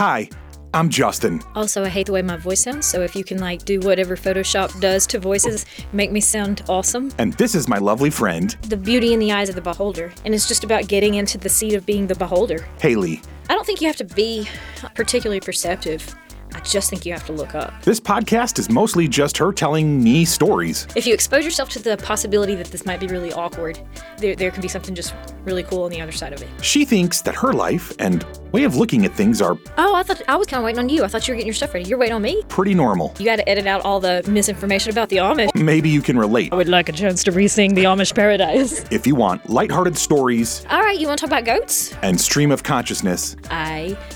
Hi, I'm Justin. Also, I hate the way my voice sounds, so if you can like do whatever Photoshop does to voices, make me sound awesome. And this is my lovely friend, The beauty in the eyes of the beholder, and it's just about getting into the seat of being the beholder. Hayley. I don't think you have to be particularly perceptive. I just think you have to look up. This podcast is mostly just her telling me stories. If you expose yourself to the possibility that this might be really awkward, there, there can be something just really cool on the other side of it. She thinks that her life and way of looking at things are Oh, I thought I was kind of waiting on you. I thought you were getting your stuff ready. You're waiting on me. pretty normal. You got to edit out all the misinformation about the Amish. Maybe you can relate I would like a chance to re-sing the Amish Paradise. if you want lighthearted stories All right, you want to talk about goats? and stream of consciousness, I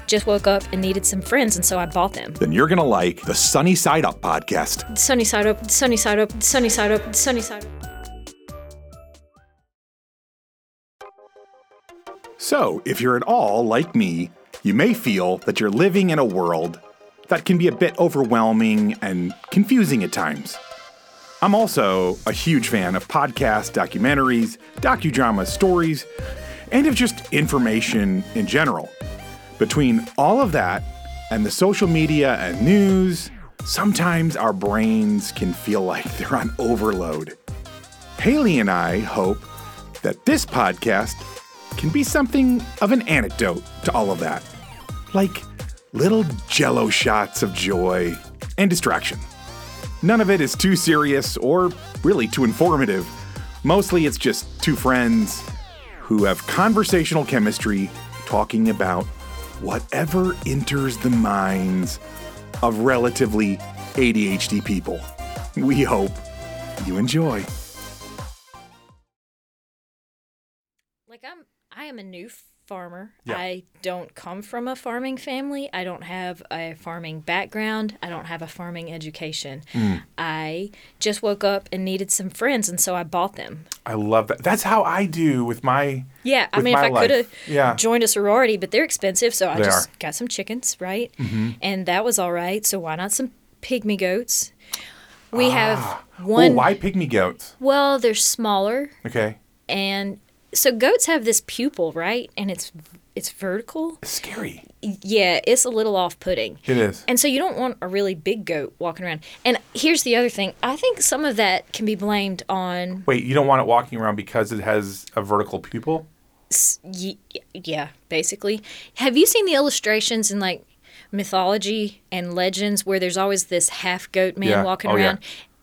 just woke up and needed some friends, and so I bought them. then you're gonna like the Sunny Side Up podcast. Sunny side up, sunny side up, sunny side up, sunny side up. So, if you're at all like me, you may feel that you're living in a world that can be a bit overwhelming and confusing at times. I'm also a huge fan of podcasts, documentaries, docudramas, stories, and of just information in general. Between all of that and the social media and news, sometimes our brains can feel like they're on overload. Hayley and I hope that this podcast can be something of an antidote to all of that. Like little jello shots of joy and distraction. None of it is too serious or really too informative. Mostly it's just two friends who have conversational chemistry talking about whatever enters the minds of relatively ADHD people. We hope you enjoy. Like I'm, I am a new farmer. Yeah. I don't come from a farming family. I don't have a farming background. I don't have a farming education. Mm. I just woke up and needed some friends, and so I bought them. I love that. That's how I do with my Yeah, I mean, if I could have yeah. joined a sorority, but they're expensive, so I They just are. got some chickens, right? Mm-hmm. And that was all right. So why not some pygmy goats? We have Oh, one. why pygmy goats? Well, they're smaller, Okay. and so goats have this pupil, right? And it's it's vertical. Scary. Yeah, it's a little off-putting. It is. And so you don't want a really big goat walking around. And here's the other thing. I think some of that can be blamed on Wait, you don't want it walking around because it has a vertical pupil? yeah, basically. Have you seen the illustrations in like mythology and legends where there's always this half goat man Yeah. walking Oh, yeah.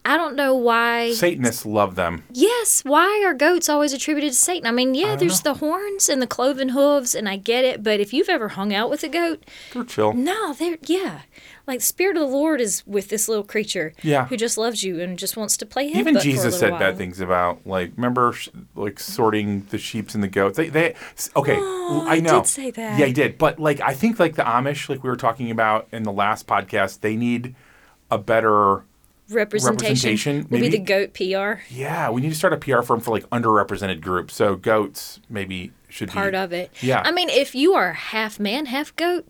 I don't know why. Satanists love them. Yes, why are goats always attributed to Satan? I mean, yeah, don't there's the horns and the cloven hooves, and I get it, but if you've ever hung out with a goat, They're chill. no, they're yeah, like the spirit of the Lord is with this little creature, Yeah. who just loves you and just wants to play Even Jesus said while. bad things about like remember like sorting the sheeps and the goats. They they okay, Oh, I I know. did say that. Yeah, I did. But like I think like the Amish like we were talking about in the last podcast, they need a better Representation, representation, maybe? the goat PR yeah, we need to start a PR firm for like underrepresented groups. So goats maybe should part be part of it. Yeah. I mean, if you are half man, half goat,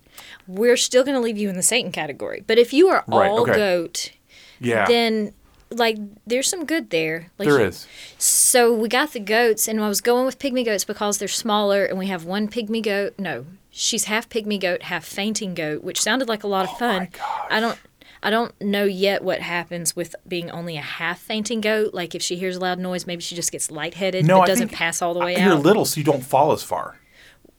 we're still going to leave you in the Satan category. But if you are Right, all okay. goat, Yeah. then like there's some good there. Like there is. So we got the goats, and I was going with pygmy goats because they're smaller, and we have one pygmy goat. No, she's half pygmy goat, half fainting goat, which sounded like a lot of oh fun. Oh gosh. I don't. I don't know yet what happens with being only a half fainting goat. Like if she hears a loud noise, maybe she just gets lightheaded, No, but I doesn't pass all the way out. You're little, so you don't fall as far.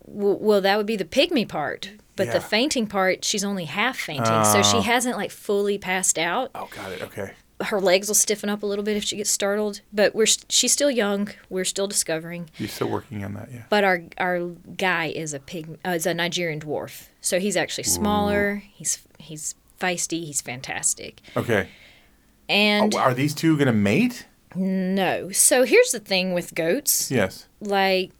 W- well, that would be the pygmy part. But Yeah. the fainting part, she's only half fainting, so she hasn't like fully passed out. Oh, got it. Okay. Her legs will stiffen up a little bit if she gets startled. But we're she's still young. We're still discovering. You're still working on that, yeah. But our our guy is a pig, uh, is a Nigerian dwarf. So he's actually smaller. He's he's feisty. He's fantastic. Okay. And Oh, are these two gonna mate? no, so here's the thing with goats. Yes. Like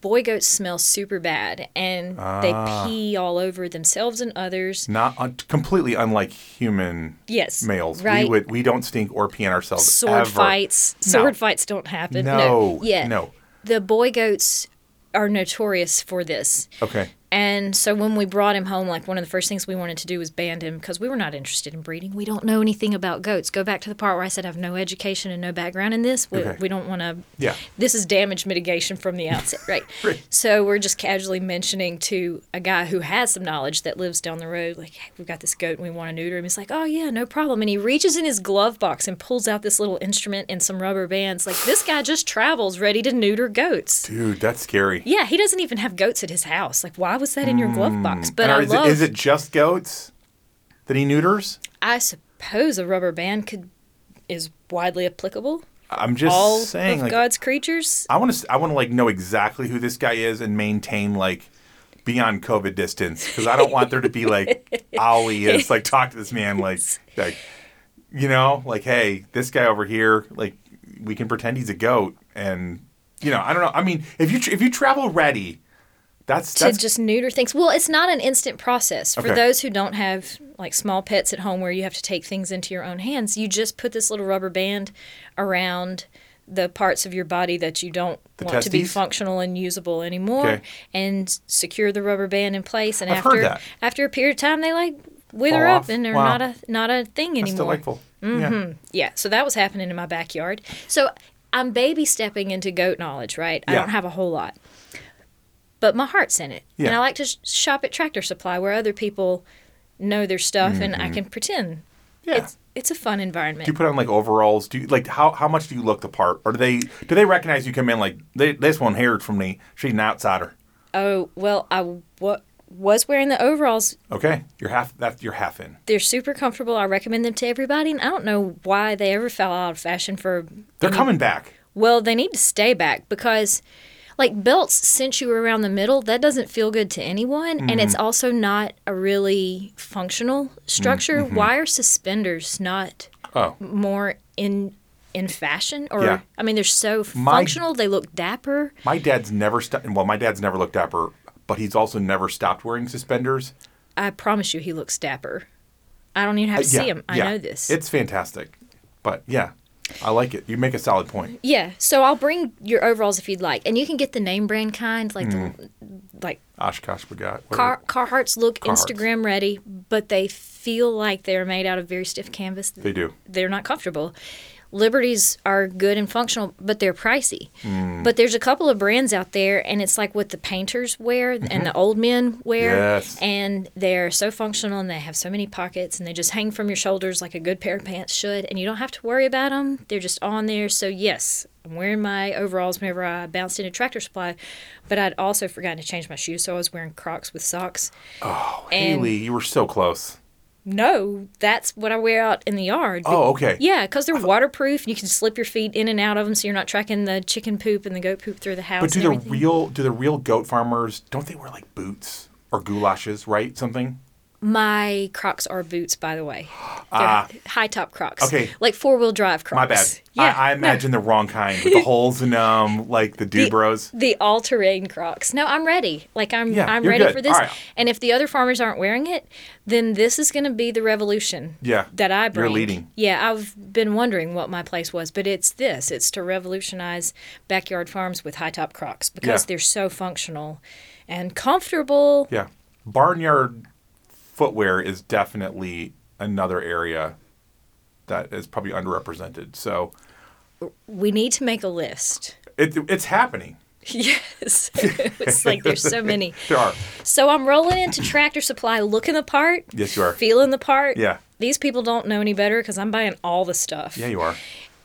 boy goats smell super bad, and Ah. they pee all over themselves and others. Not un- completely unlike human Yes, males. right. We would we don't stink or pee on ourselves. Sword ever. fights. No. Sword fights don't happen. No. Yeah. No. The boy goats are notorious for this. Okay. And so when we brought him home, like one of the first things we wanted to do was band him because we were not interested in breeding. We don't know anything about goats. Go back to the part where I said I have no education and no background in this. We, Okay. we don't want to. Yeah. This is damage mitigation from the outset, right? Right. So we're just casually mentioning to a guy who has some knowledge that lives down the road, like, hey, we've got this goat and we want to neuter him. He's like, oh, yeah, no problem. And he reaches in his glove box and pulls out this little instrument and some rubber bands. Like, this guy just travels ready to neuter goats. Dude, that's scary. Yeah, he doesn't even have goats at his house. Like, why was that in your glove box? Hmm. But And I are- is, love. it, is it just goats that he neuters? I suppose a rubber band could is widely applicable. I'm just All saying, of like, God's creatures. I want to, I want to like know exactly who this guy is and maintain like beyond COVID distance because I don't want there to be like Ollie is like talk to this man like like you know like hey this guy over here like we can pretend he's a goat and you know I don't know I mean if you if you travel ready that's to that's just neuter things. Well, it's not an instant process. For Okay. those who don't have like small pets at home where you have to take things into your own hands, you just put this little rubber band around the parts of your body that you don't The want to be functional and usable anymore Okay. and secure the rubber band in place and I've after after a period of time they like wither up and they're Wow. not a not a thing that's anymore. delightful yeah mm-hmm. Yeah, so that was happening in my backyard. So I'm baby stepping into goat knowledge, right? I don't have a whole lot. But my heart's in it. And I like to sh- shop at Tractor Supply where other people know their stuff and I can pretend. Mm-hmm. yeah. It's it's a fun environment. do you put on like overalls? Do you like how how much do you look the part, or do they do they recognize you come in like they, this one here from me? She's an outsider. oh, well, I wa- was wearing the overalls. Okay, you're half that you're half in. They're super comfortable. I recommend them to everybody. And I don't know why they ever fell out of fashion for They're coming back. Well, they need to stay back because, like, belts cinch you around the middle. That doesn't feel good to anyone. And Mm-hmm. it's also not a really functional structure. Mm-hmm. Why are suspenders not Oh, more in in fashion? Or, Yeah. I mean, they're so My- functional. They look dapper. my dad's never stopped. Well, my dad's never looked dapper, but he's also never stopped wearing suspenders. I promise you, he looks dapper. I don't even have to Uh, yeah, see him. I yeah. know this. It's fantastic, but yeah, I like it. You make a solid point. yeah. So I'll bring your overalls if you'd like. And you can get the name brand kind, like Mm. the, like OshKosh B'gosh. Car, Carhartts look Carhartts. Instagram ready, but they feel like they're made out of very stiff canvas. They do. They're not comfortable. Liberties are good and functional, but they're pricey. Mm. But there's a couple of brands out there, and it's like what the painters wear and the old men wear. Mm-hmm. Yes. And they're so functional and they have so many pockets and they just hang from your shoulders like a good pair of pants should. And you don't have to worry about them. They're just on there. So, yes, I'm wearing my overalls whenever I bounced into Tractor Supply, but I'd also forgotten to change my shoes. So I was wearing Crocs with socks. Oh, And- Hayley, you were so close. No, that's what I wear out in the yard. Oh, okay. Yeah, because they're uh, waterproof. You can slip your feet in and out of them, so you're not tracking the chicken poop and the goat poop through the house. But do the real do the real goat farmers don't they wear like boots or goulashes, right? Something. My Crocs are boots, by the way. They're Ah. high top Crocs. Okay. like four wheel drive Crocs. My bad. Yeah, I, I no. imagine the wrong kind with the holes in them, like the Dubros. the all terrain Crocs. No, I'm ready. Like I'm Yeah, I'm ready good. for this. All right. And if the other farmers aren't wearing it, then this is going to be the revolution. Yeah, That I bring. you're leading. Yeah, I've been wondering what my place was, but it's this. It's to revolutionize backyard farms with high top Crocs because Yeah. they're so functional and comfortable. Yeah. Barnyard footwear is definitely another area that is probably underrepresented. So We need to make a list. it, it's happening. Yes. it's like there's so many. There are. So I'm rolling into Tractor Supply looking the part. Yes, you are. Feeling the part. Yeah. These people don't know any better because I'm buying all the stuff. Yeah, you are.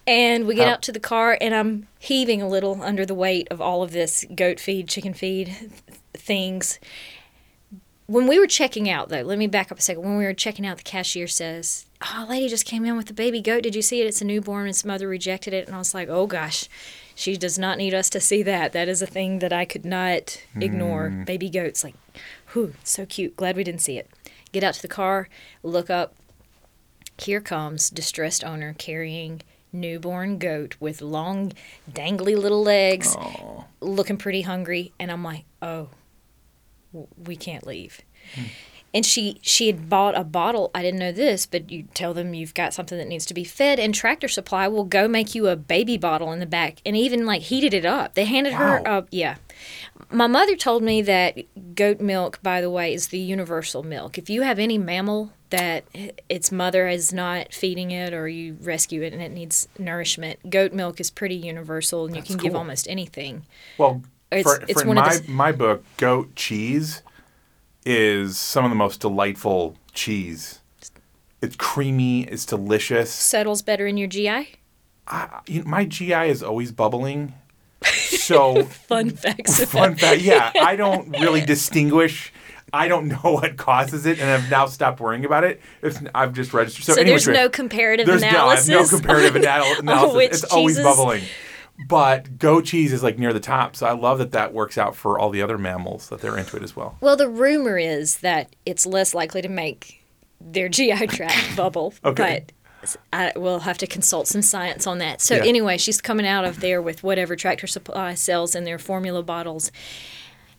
And we get How- out to the car, and I'm heaving a little under the weight of all of this goat feed, chicken feed th- things. When we were checking out, though, let me back up a second. When we were checking out, the cashier says, Oh, a lady just came in with a baby goat. Did you see it? It's a newborn. And its mother rejected it. And I was like, Oh, gosh, she does not need us to see that. That is a thing that I could not ignore. Mm. Baby goats, like, whew, so cute. Glad we didn't see it. Get out to the car, look up, here comes distressed owner carrying newborn goat with long dangly little legs looking pretty hungry and i'm like oh we can't leave. And she she had bought a bottle i didn't know this but you tell them you've got something that needs to be fed and tractor supply will go make you a baby bottle in the back and even like heated it up. They handed her Wow. a yeah. My mother told me that goat milk by the way is the universal milk. If you have any mammal that its mother is not feeding it or you rescue it and it needs nourishment goat milk is pretty universal and you can give almost anything. Well, It's- for, it's for one of my, the- my book, goat cheese is some of the most delightful cheese. It's creamy. It's delicious. settles better in your gi I, you know, my GI is always bubbling. So fun facts fun fact, yeah, I don't really distinguish. I don't know what causes it, and I've now stopped worrying about it. It's, I've just registered. So, So anyway, there's no comparative analysis. there's no, analysis. no comparative on- on oh, analysis. which it's always bubbling. But goat cheese is like near the top, so I love that that works out for all the other mammals that they're into it as well. Well, the rumor is that it's less likely to make their GI tract bubble. Okay. But I will have to consult some science on that. So Yeah. anyway, she's coming out of there with whatever Tractor Supply sells in their formula bottles,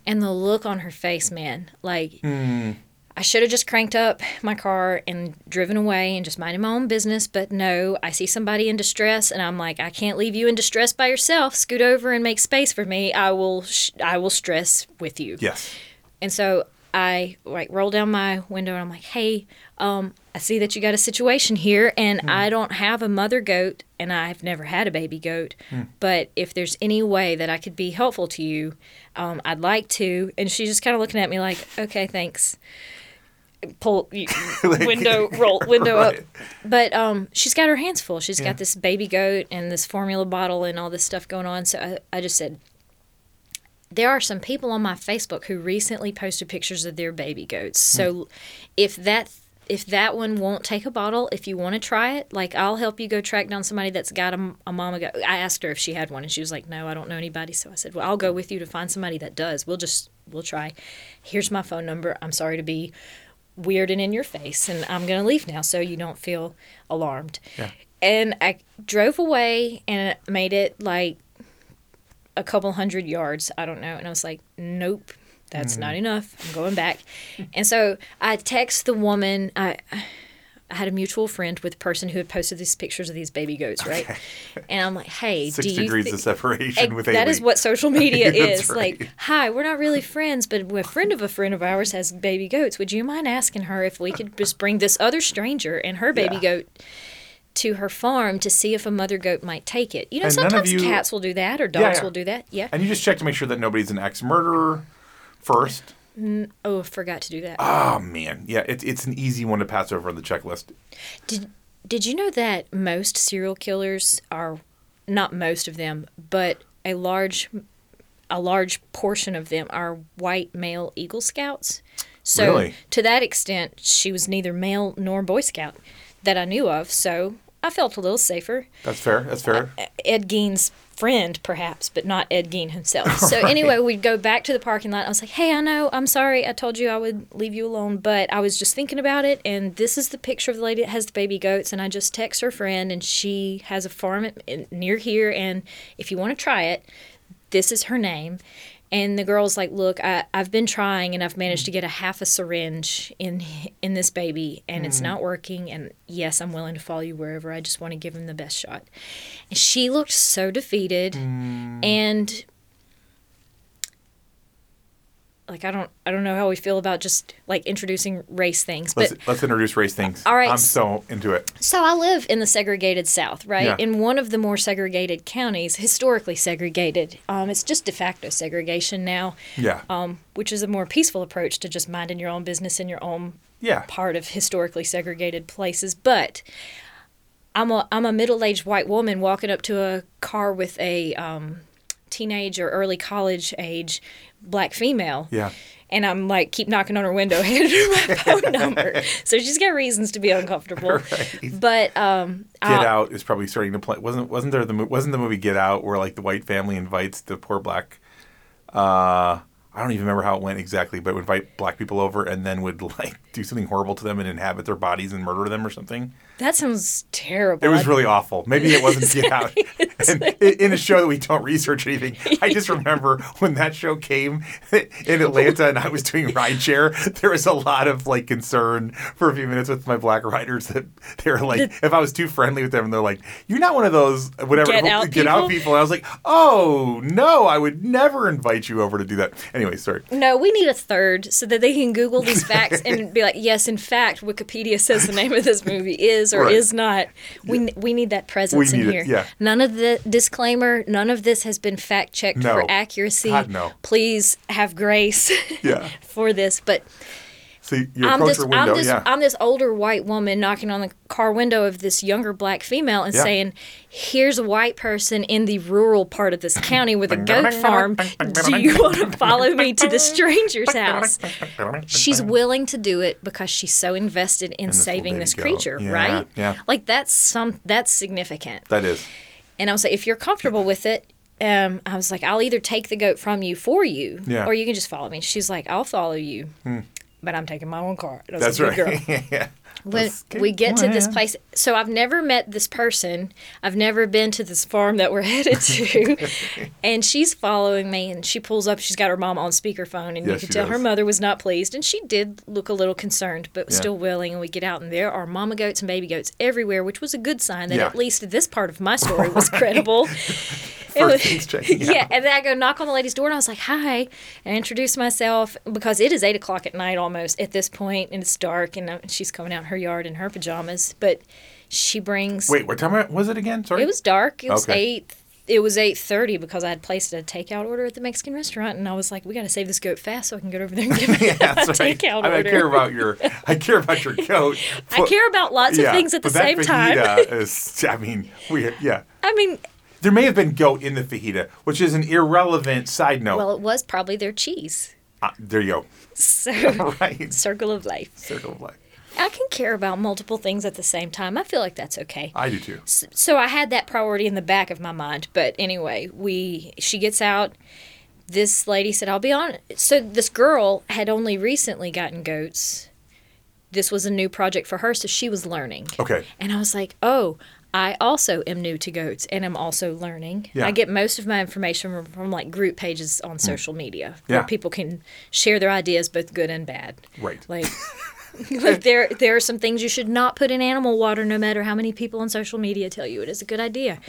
and the look on her face, man, like. Hmm. I should have just cranked up my car and driven away and just minded my own business. But no, I see somebody in distress, and I'm like, I can't leave you in distress by yourself. Scoot over and make space for me. I will, sh- I will stress with you. Yes. And so I like roll down my window and I'm like, "Hey, um, I see that you got a situation here, and I don't have a mother goat, and I've never had a baby goat. But if there's any way that I could be helpful to you, um, I'd like to." And she's just kind of looking at me like, "Okay, thanks." Pull window roll window up, but um, she's got her hands full. She's got this baby goat and this formula bottle and all this stuff going on. So I, I just said, there are some people on my Facebook who recently posted pictures of their baby goats. So if that if that one won't take a bottle, if you want to try it, like I'll help you go track down somebody that's got a, a mama goat. I asked her if she had one, and she was like, "No, I don't know anybody." So I said, "Well, I'll go with you to find somebody that does. We'll just we'll try. Here's my phone number. I'm sorry to be weird and in your face, and I'm gonna leave now, so you don't feel alarmed." Yeah. And I drove away and made it like a couple hundred yards. I don't know. And I was like, nope, that's mm. not enough. I'm going back. and so I text the woman. I, I had a mutual friend with the person who had posted these pictures of these baby goats, right? And I'm like, hey, Six do you degrees thi- of separation Ex- with that is what social media is. right. Like, hi, we're not really friends, but a friend of a friend of ours has baby goats. Would you mind asking her if we could just bring this other stranger and her baby Yeah. goat to her farm to see if a mother goat might take it? You know, And sometimes you- cats will do that or dogs yeah. will do that. Yeah. And you just check to make sure that nobody's an ex-murderer first. Oh, I forgot to do that. Oh man, yeah, it's it's an easy one to pass over on the checklist. Did Did you know that most serial killers are not most of them, but a large a large portion of them are white male Eagle Scouts? So Really? to that extent, she was neither male nor Boy Scout that I knew of. So I felt a little safer. That's fair. That's fair. Uh, Ed Gein's friend, perhaps, but not Ed Gein himself. So anyway, we'd go back to the parking lot. I was like, "Hey, I know. I'm sorry. I told you I would leave you alone, but I was just thinking about it, and this is the picture of the lady that has the baby goats, and I just text her friend, and she has a farm at, in- near here, and if you want to try it, this is her name." And the girl's like, "Look, I, I've been trying, and I've managed to get a half a syringe in in this baby, and it's mm-hmm. not working. And yes, I'm willing to follow you wherever. I just want to give him the best shot." And she looked so defeated, mm. and like I don't I don't know how we feel about just like introducing race things, but Let's let's introduce race things. All right. I'm so into it. so I live in the segregated South, right? Yeah. In one of the more segregated counties, historically segregated. Um, it's just de facto segregation now, Yeah. um, which is a more peaceful approach to just minding your own business in your own yeah. part of historically segregated places. But I'm a I'm a middle aged white woman walking up to a car with a um, teenage or early college age black female. Yeah. And I'm like, keep knocking on her window, handing her my phone number. So she's got reasons to be uncomfortable. But um, Get I'll- Out is probably starting to play. Wasn't wasn't there the wasn't the movie Get Out where like the white family invites the poor black uh I don't even remember how it went exactly, but would invite black people over and then would like do something horrible to them and inhabit their bodies and murder them or something. That sounds terrible. It was really awful. Maybe it wasn't Get Out. And in a show that we don't research anything, I just remember when that show came in Atlanta and I was doing rideshare, there was a lot of like concern for a few minutes with my black riders that they're like, if I was too friendly with them, and they're like, "You're not one of those whatever Get Out get out people?" people." And I was like, "Oh no, I would never invite you over to do that." Anyway, sorry. No, we need a third so that they can Google these facts and be like, yes, in fact, Wikipedia says the name of this movie is or Right. is not. We we need that presence need in it, here. yeah. None of the disclaimer, none of this has been fact checked No. for accuracy. God, no. Please have grace Yeah. for this. But See, you I'm approach this, the window. I'm this, yeah. I'm this older white woman knocking on the car window of this younger black female and Yeah. saying, "Here's a white person in the rural part of this county with a goat farm. Do you want to follow me to the stranger's house?" She's willing to do it because she's so invested in this saving this goat. creature, Yeah, right? yeah. Like that's some that's significant. that is. And I was like, if you're comfortable with it, um, I was like, I'll either take the goat from you for you, Yeah. Hmm. or you can just follow me. She's like, I'll follow you, but I'm taking my own car. And I was That's like, right. girl." yeah. when we get to this place so i've never met this person i've never been to this farm that we're headed to and she's following me and she pulls up she's got her mom on speakerphone and you Yes, can she tell her mother was not pleased and she did look a little concerned but was Yeah. still willing and we get out and there are mama goats and baby goats everywhere which was a good sign that Yeah. at least this part of my story was credible It First was- things checking yeah, out. and then I go knock on the lady's door, and I was like, "Hi," and I introduce myself because it is eight o'clock at night almost at this point, and it's dark, and uh, she's coming out in her yard in her pajamas. But she brings. Wait, what time was it again? Sorry. It was dark. It was Okay. eight. It was eight thirty because I had placed a takeout order at the Mexican restaurant, and I was like, "We got to save this goat fast so I can get over there and get yeah, my right. takeout I, mean, I care about your. I care about your coat. I care about lots of things at the same time. Is, I mean, we yeah. I mean, There may have been goat in the fajita, which is an irrelevant side note. well, it was probably their cheese. Uh, there you go. So, Right. circle of life. Circle of life. I can care about multiple things at the same time. I feel like that's okay. I do too. so I had that priority in the back of my mind. But anyway, we she gets out. This lady said, "I'll be on." So this girl had only recently gotten goats. This was a new project for her, so she was learning. Okay. And I was like, "Oh, I also am new to goats, and I'm also learning. Yeah. I get most of my information from, from like group pages on hmm. social media Yeah. where people can share their ideas, both good and bad. Right. Like, like there there are some things you should not put in animal water, no matter how many people on social media tell you it is a good idea.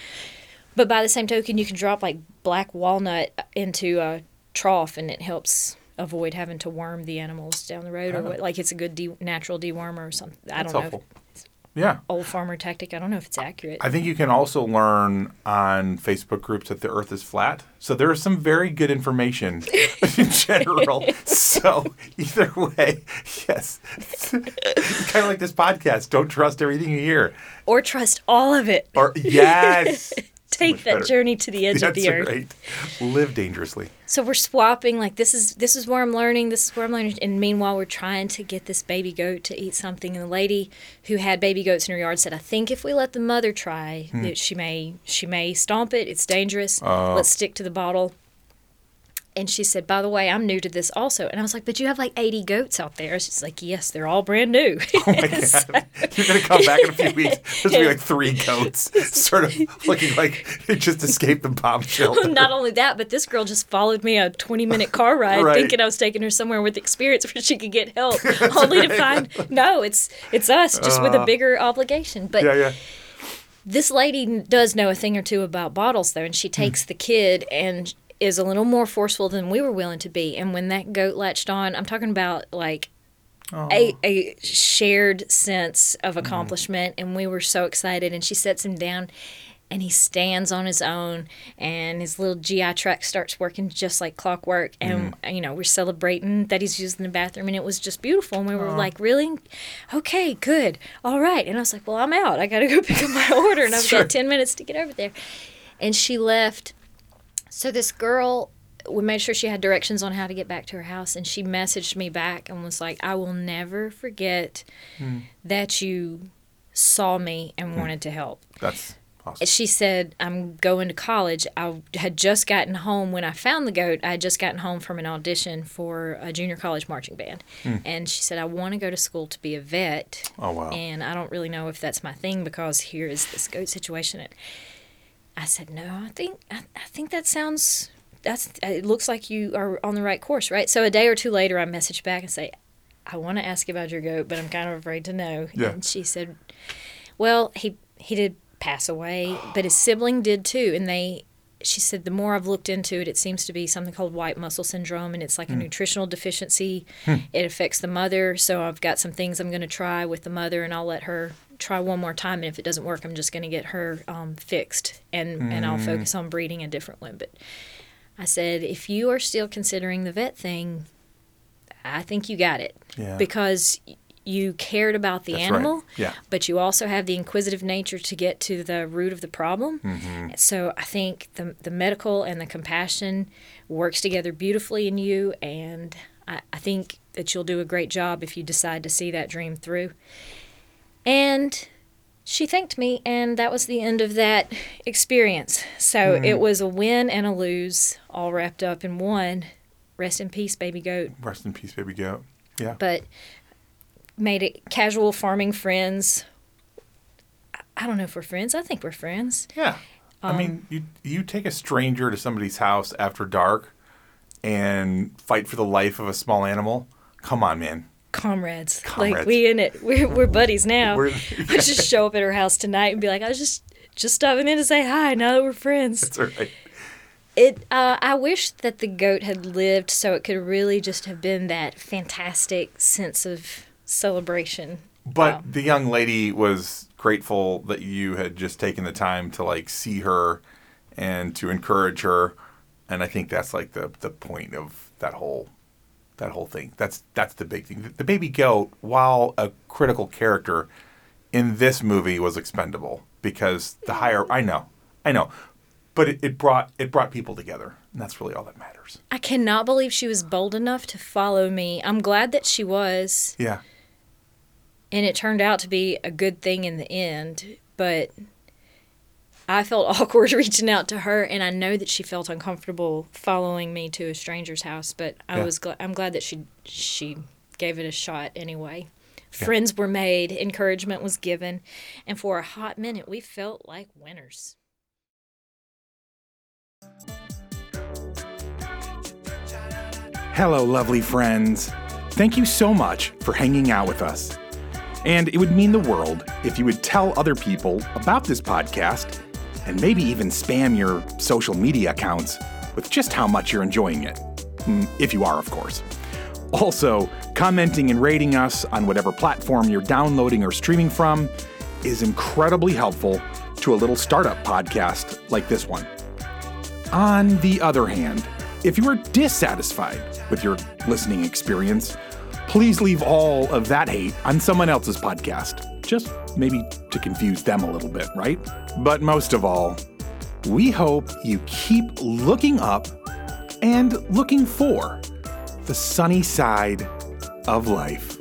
But by the same token, you can drop like black walnut into a trough, and it helps avoid having to worm the animals down the road, or oh. what, like it's a good de- natural dewormer or something. I don't know. helpful. Yeah. Old farmer tactic. I don't know if it's accurate. I think you can also learn on Facebook groups that the Earth is flat. So there is some very good information in general. so either way, yes, it's kind of like this podcast. Don't trust everything you hear. or trust all of it. Or yes, Take that better. journey to the edge of the earth. right. Live dangerously. So we're swapping like this is this is where I'm learning, this is where I'm learning and meanwhile we're trying to get this baby goat to eat something and the lady who had baby goats in her yard said, I think if we let the mother try, Hmm. that she may she may stomp it, it's dangerous. Oh. Let's stick to the bottle. And she said, By the way, I'm new to this also. And I was like, But you have like 80 goats out there. She's like, Yes, they're all brand new. Oh my god! You're gonna come back in a few weeks. There's gonna be like three goats, sort of looking like they just escaped the bomb shelter. Not only that, but this girl just followed me a 20 minute car ride Right. thinking I was taking her somewhere with experience where she could get help, only to find no, it's it's us just with a uh. bigger obligation. But Yeah, yeah. this lady does know a thing or two about bottles though, and she takes hmm. the kid and is a little more forceful than we were willing to be. And when that goat latched on, I'm talking about like a, a shared sense of mm-hmm. accomplishment. And we were so excited. And she sets him down and he stands on his own. And his little GI tract starts working just like clockwork. And mm-hmm. you know we're celebrating that he's using the bathroom. And it was just beautiful. And we were like really? Okay good. All right. And I was like well I'm out. I gotta go pick up my order. And I've Sure. got 10 minutes to get over there. And she left so this girl, we made sure she had directions on how to get back to her house, and she messaged me back and was like, "I will never forget Hmm. that you saw me and wanted to help." That's Awesome. She said, I'm going to college. I had just gotten home when I found the goat. I had just gotten home from an audition for a junior college marching band. And she said, I want to go to school to be a vet. Oh, wow. And I don't really know if that's my thing because here is this goat situation. And I said, No, I think I, I think that sounds that's it looks like you are on the right course, right? So a day or two later I message back and say, I want to ask you about your goat, but I'm kind of afraid to know. Yeah. And she said, Well, he he did pass away, but his sibling did too, and they. She said the more I've looked into it, it seems to be something called white muscle syndrome, and it's like a hmm. nutritional deficiency. Hmm. It affects the mother, so I've got some things I'm going to try with the mother, and I'll let her try one more time. And if it doesn't work, I'm just going to get her um, fixed, and and I'll focus on breeding a different one. But I said, if you are still considering the vet thing, I think you got it Yeah. because you cared about the That's right. animal, Yeah. but you also have the inquisitive nature to get to the root of the problem. Mm-hmm. So I think the the medical and the compassion works together beautifully in you, and I, I think that you'll do a great job if you decide to see that dream through. And she thanked me, and that was the end of that experience. So Mm-hmm. it was a win and a lose, all wrapped up in one. Rest in peace, baby goat Rest in peace, baby goat. Yeah. but made it casual farming friends. I- I don't know if we're friends. I think we're friends. Yeah. Um, I mean, you you take a stranger to somebody's house after dark and fight for the life of a small animal. Come on, man. Comrades. Like we in it. We're we're buddies now. We're- I just show up at her house tonight and be like, I was just just stopping in to say hi. Now that we're friends. That's right. It. Uh, I wish that the goat had lived so it could really just have been that fantastic sense of celebration. But Wow. the young lady was grateful that you had just taken the time to like see her and to encourage her, and I think that's like the the point of that whole that whole thing. That's that's the big thing. The baby goat, while a critical character in this movie, was expendable because the higher I know, I know, but it, it brought it brought people together, and that's really all that matters. I cannot believe she was bold enough to follow me. I'm glad that she was. Yeah, and it turned out to be a good thing in the end but i felt awkward reaching out to her and i know that she felt uncomfortable following me to a stranger's house but i Yeah. was glad i'm glad that she she gave it a shot anyway friends were made encouragement was given and for a hot minute we felt like winners Hello, lovely friends. Thank you so much for hanging out with us. And it would mean the world if you would tell other people about this podcast and maybe even spam your social media accounts with just how much you're enjoying it. Mm, If you are, of course. Also, commenting and rating us on whatever platform you're downloading or streaming from is incredibly helpful to a little startup podcast like this one. On the other hand, if you are dissatisfied with your listening experience, please leave all of that hate on someone else's podcast. Just maybe to confuse them a little bit, right? But most of all, we hope you keep looking up and looking for the sunny side of life.